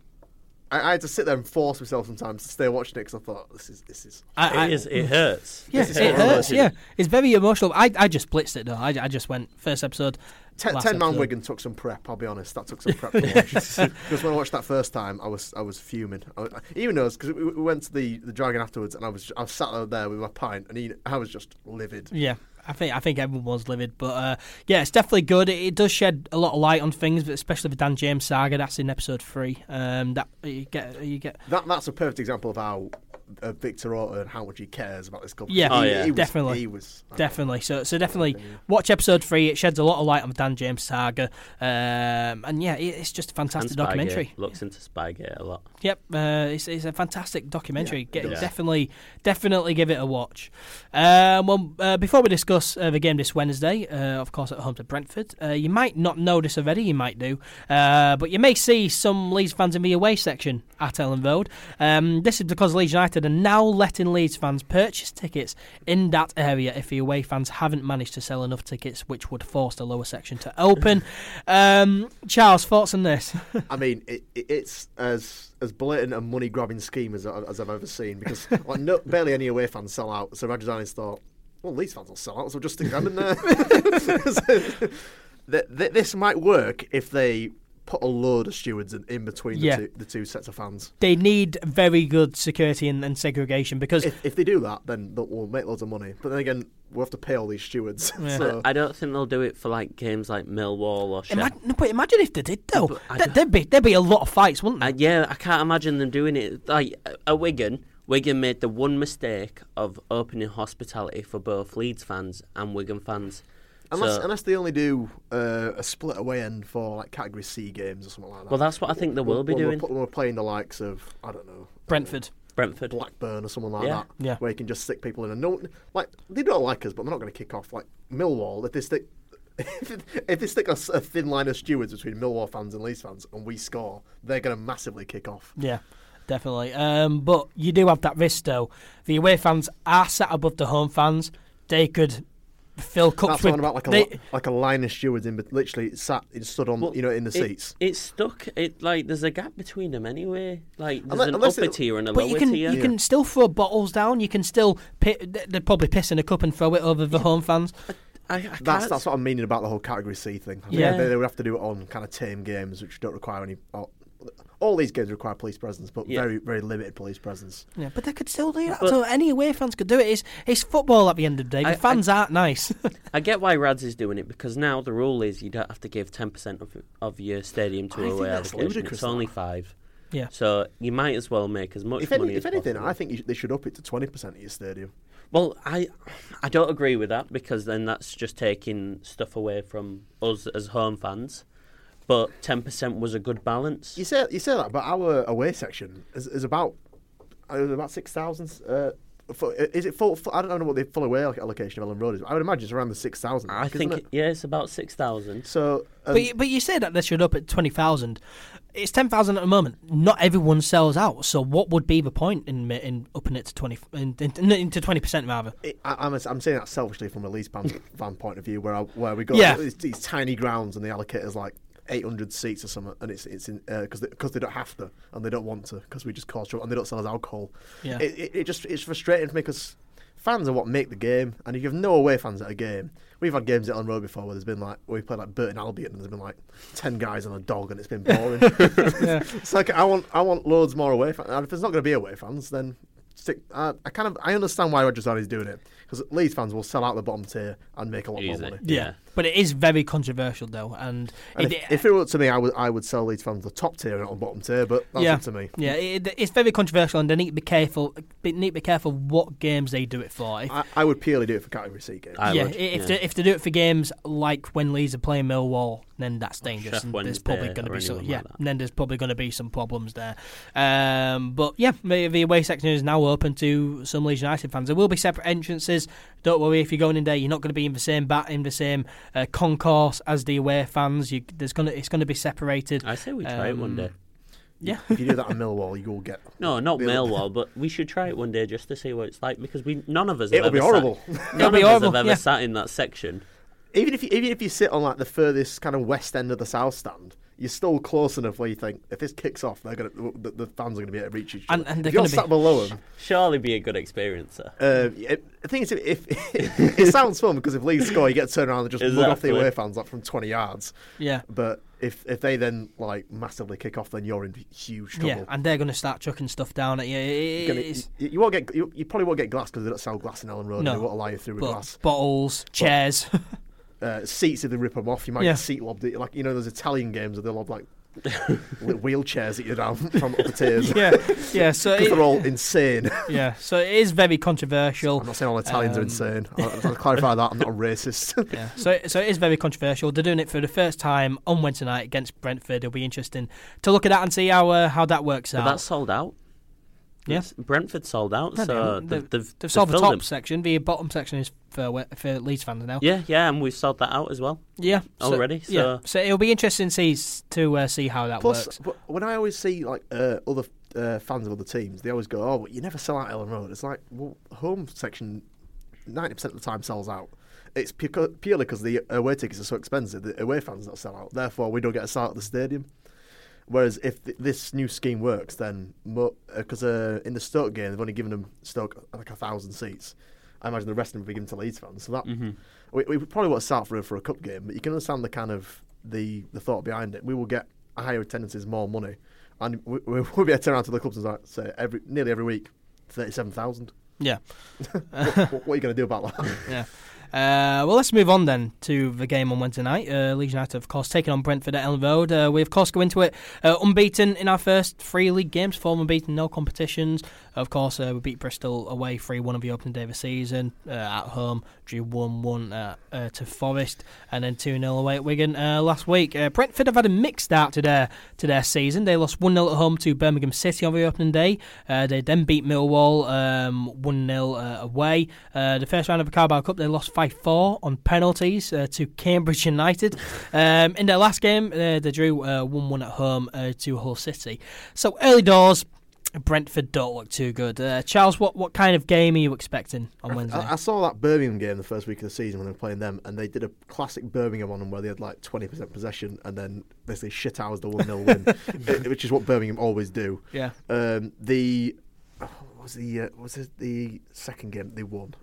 I, I had to sit there and force myself sometimes to stay watching it because I thought this is this is. I, I, it is. It mm. hurts. Yeah, it hurts. wanted. Yeah, it's very emotional. I I just blitzed it though. I, I just went first episode. Ten, man. Wigan took some prep. I'll be honest, that took some prep to watch. Because when I watched that first time, I was I was fuming. I, I- even though because we, we went to the, the Dragon afterwards, and I was I was sat there with my pint, and he, I was just livid. Yeah, I think I think everyone was livid, but uh, yeah, it's definitely good. It, it does shed a lot of light on things, but especially the Dan James saga. That's in episode three. Um, that you get you get. That that's a perfect example of how uh, Victor Orta and how much he cares about this club. Yeah. Oh, He- yeah. he was, Definitely. He was I Definitely. So, so definitely watch episode three. It sheds a lot of light on Dan James saga, um, and yeah, it, it's just a fantastic Spygate. documentary. Looks into Spygate a lot. Yep, uh, it's, it's a fantastic documentary. Yeah, Get, it. Definitely, definitely give it a watch. Um, well, uh, before we discuss uh, the game this Wednesday, uh, of course at home to Brentford, uh, you might not know this already. You might do, uh, but you may see some Leeds fans in the away section at Elland Road. Um, this is because Leeds United are now letting Leeds fans purchase tickets in that area if the away fans haven't managed to sell enough tickets, which would force the lower section to open. um, Charles, thoughts on this? I mean, it, it, it's as as blatant a money grabbing scheme as, I- as I've ever seen because like no, barely any away fans sell out. So Radrizzani thought, well, these fans will sell out, so just stick them in there. Th- th- this might work if they put a load of stewards in, in between Yeah. the, two, the two sets of fans. They need very good security and, and segregation because If, if they do that, then they'll, we'll make loads of money. But then again, we'll have to pay all these stewards. Yeah. so, I don't think they'll do it for like games like Millwall or Sheffield. Imagine, no, but imagine if they did though. But I There- don't- There'd be there'd be a lot of fights, wouldn't there? Uh, yeah, I can't imagine them doing it. Like at Wigan, Wigan made the one mistake of opening hospitality for both Leeds fans and Wigan fans. Unless, So- unless they only do uh, a split away end for like Category C games or something like that. Well, that's what I think they will be When doing. We're, put- we're playing the likes of, I don't know, Brentford. Brentford. Blackburn or someone like Yeah. that, Yeah. where you can just stick people in and no, like they don't like us, but they're not going to kick off like Millwall. If they stick, if they stick a, s- a thin line of stewards between Millwall fans and Leeds fans, and we score, they're going to massively kick off. Yeah, definitely. Um, but you do have that risk though. The away fans are sat above the home fans. They could fill cups That's with. about, like a they- like a line of stewards in, but literally sat, it stood on, Well, you know, in the it- seats. It's stuck. It like there's a gap between them anyway. Like there's Unless- an unless upper it- tier and a but lower you can tier. you can still throw bottles down. You can still pi- they'd probably piss in a cup and throw it over the home fans. I, I That's that's what I'm meaning about the whole Category C thing. I think Yeah. they, they would have to do it on kind of tame games, which don't require any. All, all these games require police presence, but Yeah. very very limited police presence. Yeah, but they could still do that. But- so any away fans could do it. It's it's football at the end of the day. The I- fans aren't nice. I get why Rads is doing it because now the rule is you don't have to give ten percent of of your stadium to I think away that's allocation. ludicrous, It's only five. Yeah. So you might as well make as much If, money any, as if anything, possible. I think you sh- they should up it to twenty percent of your stadium. Well, I I don't agree with that because then that's just taking stuff away from us as home fans. But ten percent was a good balance. You say you say that, but our away section is, is about uh, about six thousand. Uh, for, is it full, full? I don't know what the full away allocation of Elland Road is. I would imagine it's around the six thousand. I think it, yeah, it's about six thousand. so. Um, But you, but you say that they should up at twenty thousand. It's ten thousand at the moment. Not everyone sells out. So what would be the point in in upping it to twenty in, in, into twenty percent rather? it, I, I'm, I'm saying that selfishly from a Leeds fan, fan point of view, where I, where we got Yeah. these, these tiny grounds and the allocate us like 800 seats or something, and it's it's in because they, 'cause they don't have to and they don't want to because we just cause trouble and they don't sell us alcohol. Yeah. It, it, it just it's frustrating for me because fans are what make the game, and if you have no away fans at a game, we've had games at Elland Road before where there's been like where we played like Burton Albion and there's been like ten guys and a dog and it's been boring. Yeah. It's like I want I want loads more away fans. And if there's not going to be away fans, then stick. Uh, I kind of I understand why Roger is doing it because Leeds fans will sell out the bottom tier and make a lot Easy. more money. Yeah. But it is very controversial though, and, And it, if, if it were up to me, I would I would sell Leeds fans the top tier and not the bottom tier. But that's Yeah. up to me. yeah, it, it's very controversial, and they need to be careful. They need to be careful what games they do it for. If, I, I would purely do it for category C games. I yeah, would, if yeah. they if they do it for games like when Leeds are playing Millwall, then that's dangerous. Chef and there's probably going to be some anyone yeah, like then there's probably going to be some problems there. Um, but yeah, the, the away section is now open to some Leeds United fans. There will be separate entrances. Don't worry if you're going in there, you're not going to be in the same bat in the same uh, concourse as the away fans. You, there's gonna it's going to be separated. I say we try it one Um, day. Yeah. if you do that in Millwall, you will get. No, not Millwall, but we should try it one day just to see what it's like because we none of us. Have It'll be ever horrible. Sat, none be of us have ever yeah. sat in that section. even if you, even if you sit on like the furthest kind of west end of the south stand, you're still close enough where you think if this kicks off, they're gonna the, the fans are gonna be able to reach each And- other. and they're if you're gonna be- sat below them, Surely be a good experience, sir. uh, it, the thing is, if, if it sounds fun because if Leeds score, you get turned around and just mug off the Exactly. away fans like from 20 yards. Yeah. But if if they then like massively kick off, then you're in huge trouble. Yeah, and they're going to start chucking stuff down at you. It- gonna- you, won't get you, you probably won't get glass because they don't sell glass in Elland Road. No. and They won't allow you through with glass. bottles, chairs. Uh, seats if they rip them off, you might Yeah. get seat lobbed. at- Like you know, those Italian games where they lob like wheelchairs at you down from the tiers. yeah, yeah. So Because it, they're all insane. yeah, so it is very controversial. I'm not saying all Italians are Um, insane. I'll, I'll clarify that. I'm not a racist. Yeah, so so it is very controversial. They're doing it for the first time on Wednesday night against Brentford. It'll be interesting to look at that and see how uh, how that works But out. that's sold out. Yeah. It's- Brentford sold out, No, they so haven't. they've, they've, They've sold the top them. section. The bottom section is for we- for Leeds fans now. Yeah, yeah, and we've sold that out as well Yeah, so, already. So yeah. So it'll be interesting to see to uh, see how that Plus, works. wh- when I always see like uh, other uh, fans of other teams, they always go, "Oh, but you never sell out Elland Road." It's like, well, home section, ninety percent of the time sells out. It's purely because the away tickets are so expensive. The away fans don't sell out. Therefore, we don't get a sell out of the stadium. Whereas if th- this new scheme works, then because uh, in the Stoke game they've only given them Stoke like a thousand seats, I imagine the rest of them will be given to Leeds fans. So that Mhm. we, we probably won't start for for a cup game, but you can understand the kind of the the thought behind it. We will get higher attendances, more money, and we, we, we'll be able to turn around to the clubs and say every nearly every week, thirty-seven thousand. Yeah. what, what, what are you going to do about that? Yeah. Uh, well, let's move on then to the game on Wednesday night. Uh, Leeds United, of course, taking on Brentford at Elland Road. Uh, we, of course, go into it uh, unbeaten in our first three league games, four unbeaten, no competitions. Of course, uh, we beat Bristol away 3 1 of the opening day of the season. Uh, at home, drew 1 1 uh, to Forest, and then 2 0 away at Wigan last week. Brentford have had a mixed start to their, to their season. They lost 1 0 at home to Birmingham City on the opening day. they then beat Millwall um, 1 0 away. the first round of the Carabao Cup, they lost 5 4 on penalties uh, to Cambridge United. Um, in their last game, uh, they drew 1 uh, 1 at home uh, to Hull City. So early doors. Brentford don't look too good. Uh, Charles, what, what kind of game are you expecting on Wednesday? I, I, saw that Birmingham game the first week of the season when they were playing them, and they did a classic Birmingham on them where they had like 20% possession and then basically shit hours the 1 0 win, which is what Birmingham always do. Yeah. Um, the. Oh, was the uh, was it the second game they won?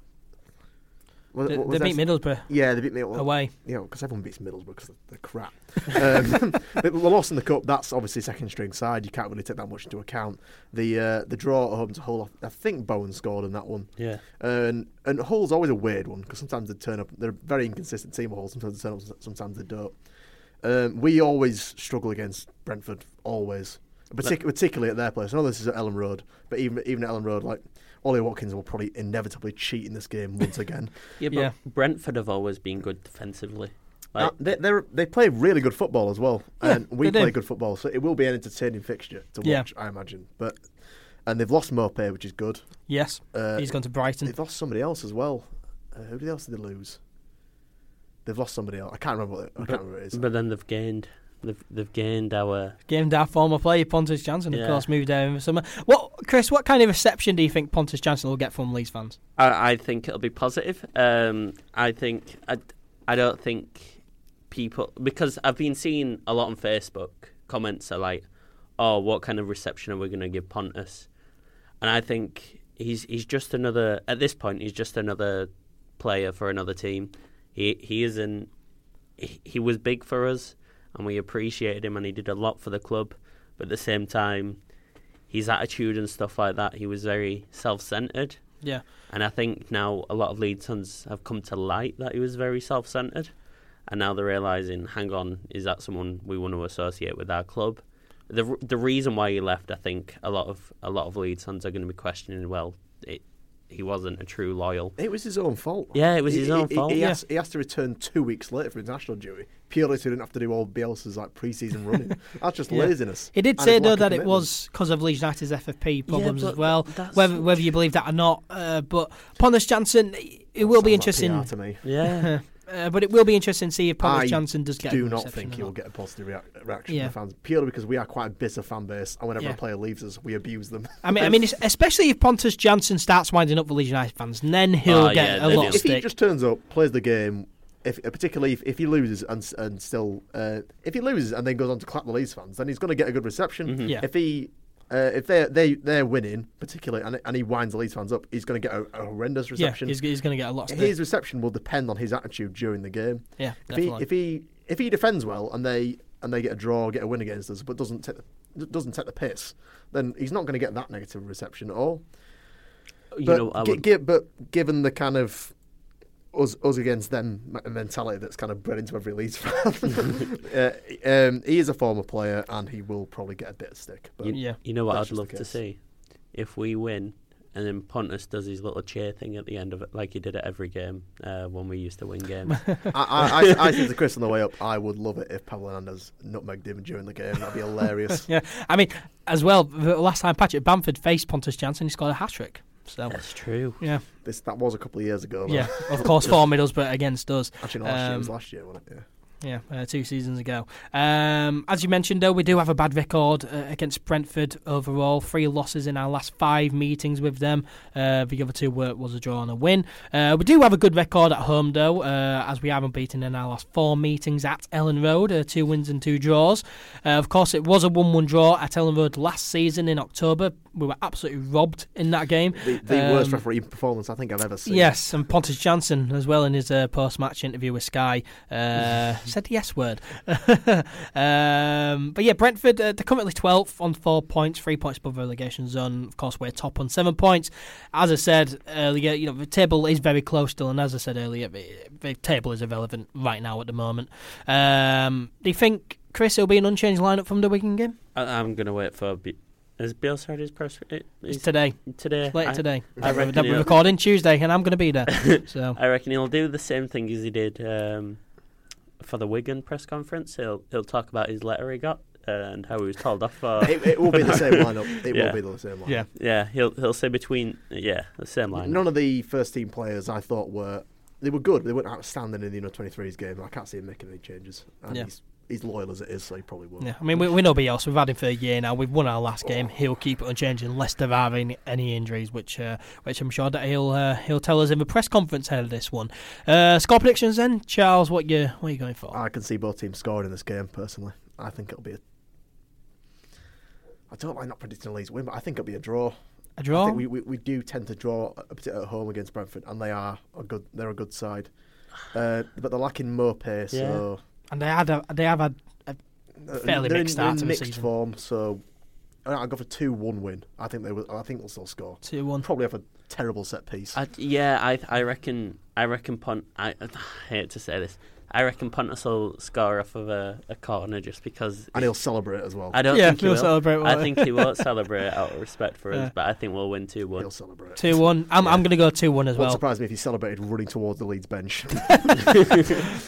Was, they, beat Middlesbrough. Yeah, they beat Middlesbrough away. Yeah, you because know, everyone beats Middlesbrough because they're crap. um, the loss in the cup. That's obviously second string side. You can't really take that much into account. The uh, the draw at home to Hull. I think Bowen scored in that one. Yeah. And and Hull's always a weird one because sometimes they turn up. They're a very inconsistent team. Hull. Sometimes they turn up. Sometimes they don't. Um, we always struggle against Brentford. Always. Partic- particularly at their place. I know this is at Elland Road, but even even at Elland Road, like Ollie Watkins will probably inevitably cheat in this game once again. yeah, but yeah. Brentford have always been good defensively. Like, they they play really good football as well, yeah, and we play good football, so it will be an entertaining fixture to watch, yeah. I imagine. But and they've lost Maupay, which is good. Yes, uh, he's gone to Brighton. They've lost somebody else as well. Uh, who else did they lose? They've lost somebody else. I can't remember. What, I but, can't remember it is. But then they've gained They've, they've gained our gained our former player Pontus Jansson, of course, moved there in the summer. What, Chris? What kind of reception do you think Pontus Jansson will get from Leeds fans? I, I think it'll be positive. Um, I think I, I don't think people because I've been seeing a lot on Facebook comments are like, "Oh, what kind of reception are we going to give Pontus?" And I think he's he's just another at this point. He's just another player for another team. He he isn't. He, he was big for us and we appreciated him and he did a lot for the club. But at the same time, his attitude and stuff like that, he was very self centered. Yeah. And I think now a lot of Leeds fans have come to light that he was very self centered. And now they're realising, hang on, is that someone we want to associate with our club? The the reason why he left, I think a lot of a lot of Leeds fans are going to be questioning. Well, it, he wasn't a true loyal. It was his own fault. Yeah, it was his own he, fault. He, yeah. has, he has to return two weeks later for international duty purely so he didn't have to do all Bielsa's like pre-season running. That's just yeah. laziness. He did say though that it was because of Leeds United's FFP problems yeah, as well. Whether whether you believe that or not, uh, but Pontus Jansson, it will be interesting. to me. Yeah. Uh, but it will be interesting to see if Pontus Jansson does get. I do not think he'll get a positive rea- reaction yeah. from the fans purely because we are quite a bitter fan base, and whenever yeah. a player leaves us, we abuse them. I mean, I mean, especially if Pontus Jansson starts winding up the Leeds United fans, then he'll oh, get yeah, a lot. If, if he just turns up, plays the game, if particularly if, if he loses and and still uh, if he loses and then goes on to clap the Leeds fans, then he's going to get a good reception. Mm-hmm. Yeah. If he uh, if they're they they're winning, particularly, and, and he winds the Leeds fans up, he's going to get a, a, horrendous reception. Yeah, he's, he's going to get a lot. His reception will depend on his attitude during the game. Yeah, if he if he if he defends well and they and they get a draw, get a win against us, but doesn't take the, doesn't take the piss, then he's not going to get that negative reception at all. You but, know, would... g- but given the kind of us us against them mentality that's kind of bred into every Leeds fan. uh, um, he is a former player, and he will probably get a bit of stick. But you, yeah, you know what I'd love to see if we win. And then Pontus does his little cheer thing at the end of it, like he did at every game uh, when we used to win games. I, I, I, I said to Chris on the way up, I would love it if Pablo Hernandez nutmegged him during the game. That'd be hilarious. yeah, I mean, as well, the last time Patrick Bamford faced Pontus Jansson, he scored a hat trick. So that's true. Yeah, this that was a couple of years ago. Though. Yeah, of course, for Middlesbrough against us. Actually, no, last um, year was last year, wasn't it? Yeah. Yeah, uh, two seasons ago. Um, as you mentioned, though, we do have a bad record uh, against Brentford overall. Three losses in our last five meetings with them. Uh, the other two were, was a draw and a win. Uh, we do have a good record at home, though, uh, as we haven't beaten in our last four meetings at Elland Road. Uh, two wins and two draws. of course, it was a 1 1 draw at Elland Road last season in October. We were absolutely robbed in that game. The, the um, worst referee performance I think I've ever seen. Yes, and Pontus Jansson as well in his post match interview with Sky said the S word. um, but yeah, Brentford, uh, they're currently 12th on four points, three points above relegation zone. Of course, we're top on seven points. As I said earlier, you know, the table is very close still, and as I said earlier, the, the table is irrelevant right now at the moment. Um, do you think, Chris, it'll be an unchanged lineup from the Wigan game? I, I'm going to wait for. B- has Bill started his press? It, it's today. Today. Later I, today. I reckon we're recording Tuesday, and I'm going to be there. So I reckon he'll do the same thing as he did um, for the Wigan press conference. He'll he'll talk about his letter he got and how he was told off for. It, it will be the same lineup. It Yeah. will be the same lineup. yeah, yeah, he'll he'll say between yeah the same line. None of the first team players I thought were they were good. They weren't outstanding in the under 23s game. I can't see him making any changes. And Yeah. he's, he's loyal as it is, so he probably will. yeah. I mean, we, we know Bielsa. We've had him for a year now. We've won our last game. He'll keep it unchanged unless there are any, any injuries, which uh, which I'm sure that he'll uh, he'll tell us in the press conference ahead of this one. Uh, score predictions then, Charles. What you what are you going for? I can see both teams scoring in this game personally. I think it'll be a. I don't like not predicting a Leeds win, but I think it'll be a draw. a I draw. think we, we, we do tend to draw a bit at home against Brentford, and they are a good. They're a good side, uh, but they're lacking Maupay, so and they had a, they have had uh, Fairly they're mixed in, start to the mixed season. form. So I- I'll go for two one win. I think they will. I think they'll still score. two one. Probably have a terrible set piece. I, yeah, I I reckon I reckon Pont. I, I hate to say this. I reckon Pontus will score off of a, a corner just because. and he'll celebrate as well. I don't yeah, think he we'll will. celebrate. I won't we? think he won't celebrate out of respect for Yeah. us, but I think we'll win two one. He'll celebrate. two one. I'm I'm going to go two one as Won't well. surprise me if he celebrated running towards the Leeds bench.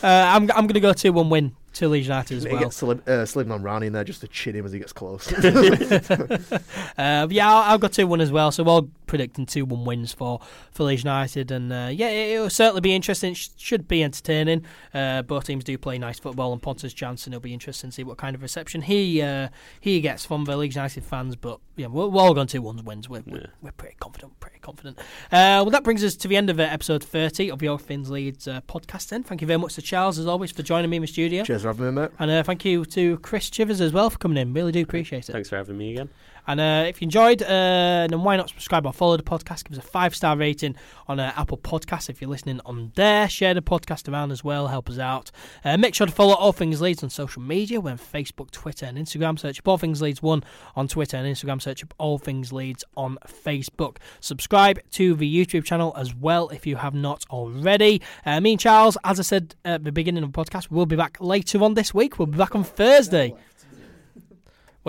Uh, I'm I'm going to go two one win to Leeds United as well. gets Slim, uh, Slimman Rani in there just to chin him as he gets close. Uh, yeah, I'll, I'll go two one as well. So we're all predicting two one wins for for Leeds United, and uh, yeah, it, it'll certainly be interesting. Sh- should be entertaining. Uh, both teams do play nice football, and Pontus Jansson will be interesting to see what kind of reception he uh, he gets from the Leeds United fans. But yeah, we're, we're all going two one wins. We're, we're, Yeah. we're pretty confident. Pretty confident. Uh, well, that brings us to the end of uh, episode thirty of All Things Leeds uh, podcast. Then, thank you very much to Charles as always for joining me in the studio. Cheers for having me, mate. And uh, thank you to Chris Chivers as well for coming in. Really do appreciate it. Thanks for having me again. And uh, if you enjoyed, uh, then why not subscribe or follow the podcast? Give us a five star rating on uh, Apple Podcasts if you're listening on there. Share the podcast around as well. Help us out. Uh, make sure to follow All Things Leeds on social media. We're on Facebook, Twitter, and Instagram. Search up All Things Leeds 1 on Twitter and Instagram. Search up All Things Leeds on Facebook. Subscribe to the YouTube channel as well if you have not already. Uh, me and Charles, as I said at the beginning of the podcast, we'll be back later on this week. We'll be back on Thursday.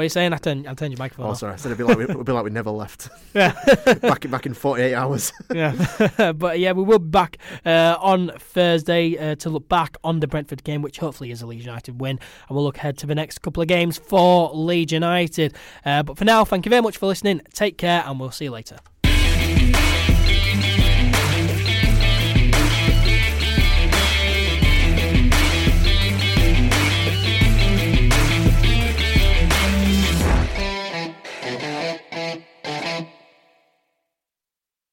What are you saying? I turned, I turned your microphone Oh, off. sorry. I said it'd be like we, it'd be like we never left. Yeah. back in back in 48 hours. yeah, but yeah, we will be back uh, on Thursday uh, to look back on the Brentford game, which hopefully is a Leeds United win, and we'll look ahead to the next couple of games for Leeds United. Uh, but for now, thank you very much for listening. Take care, and we'll see you later.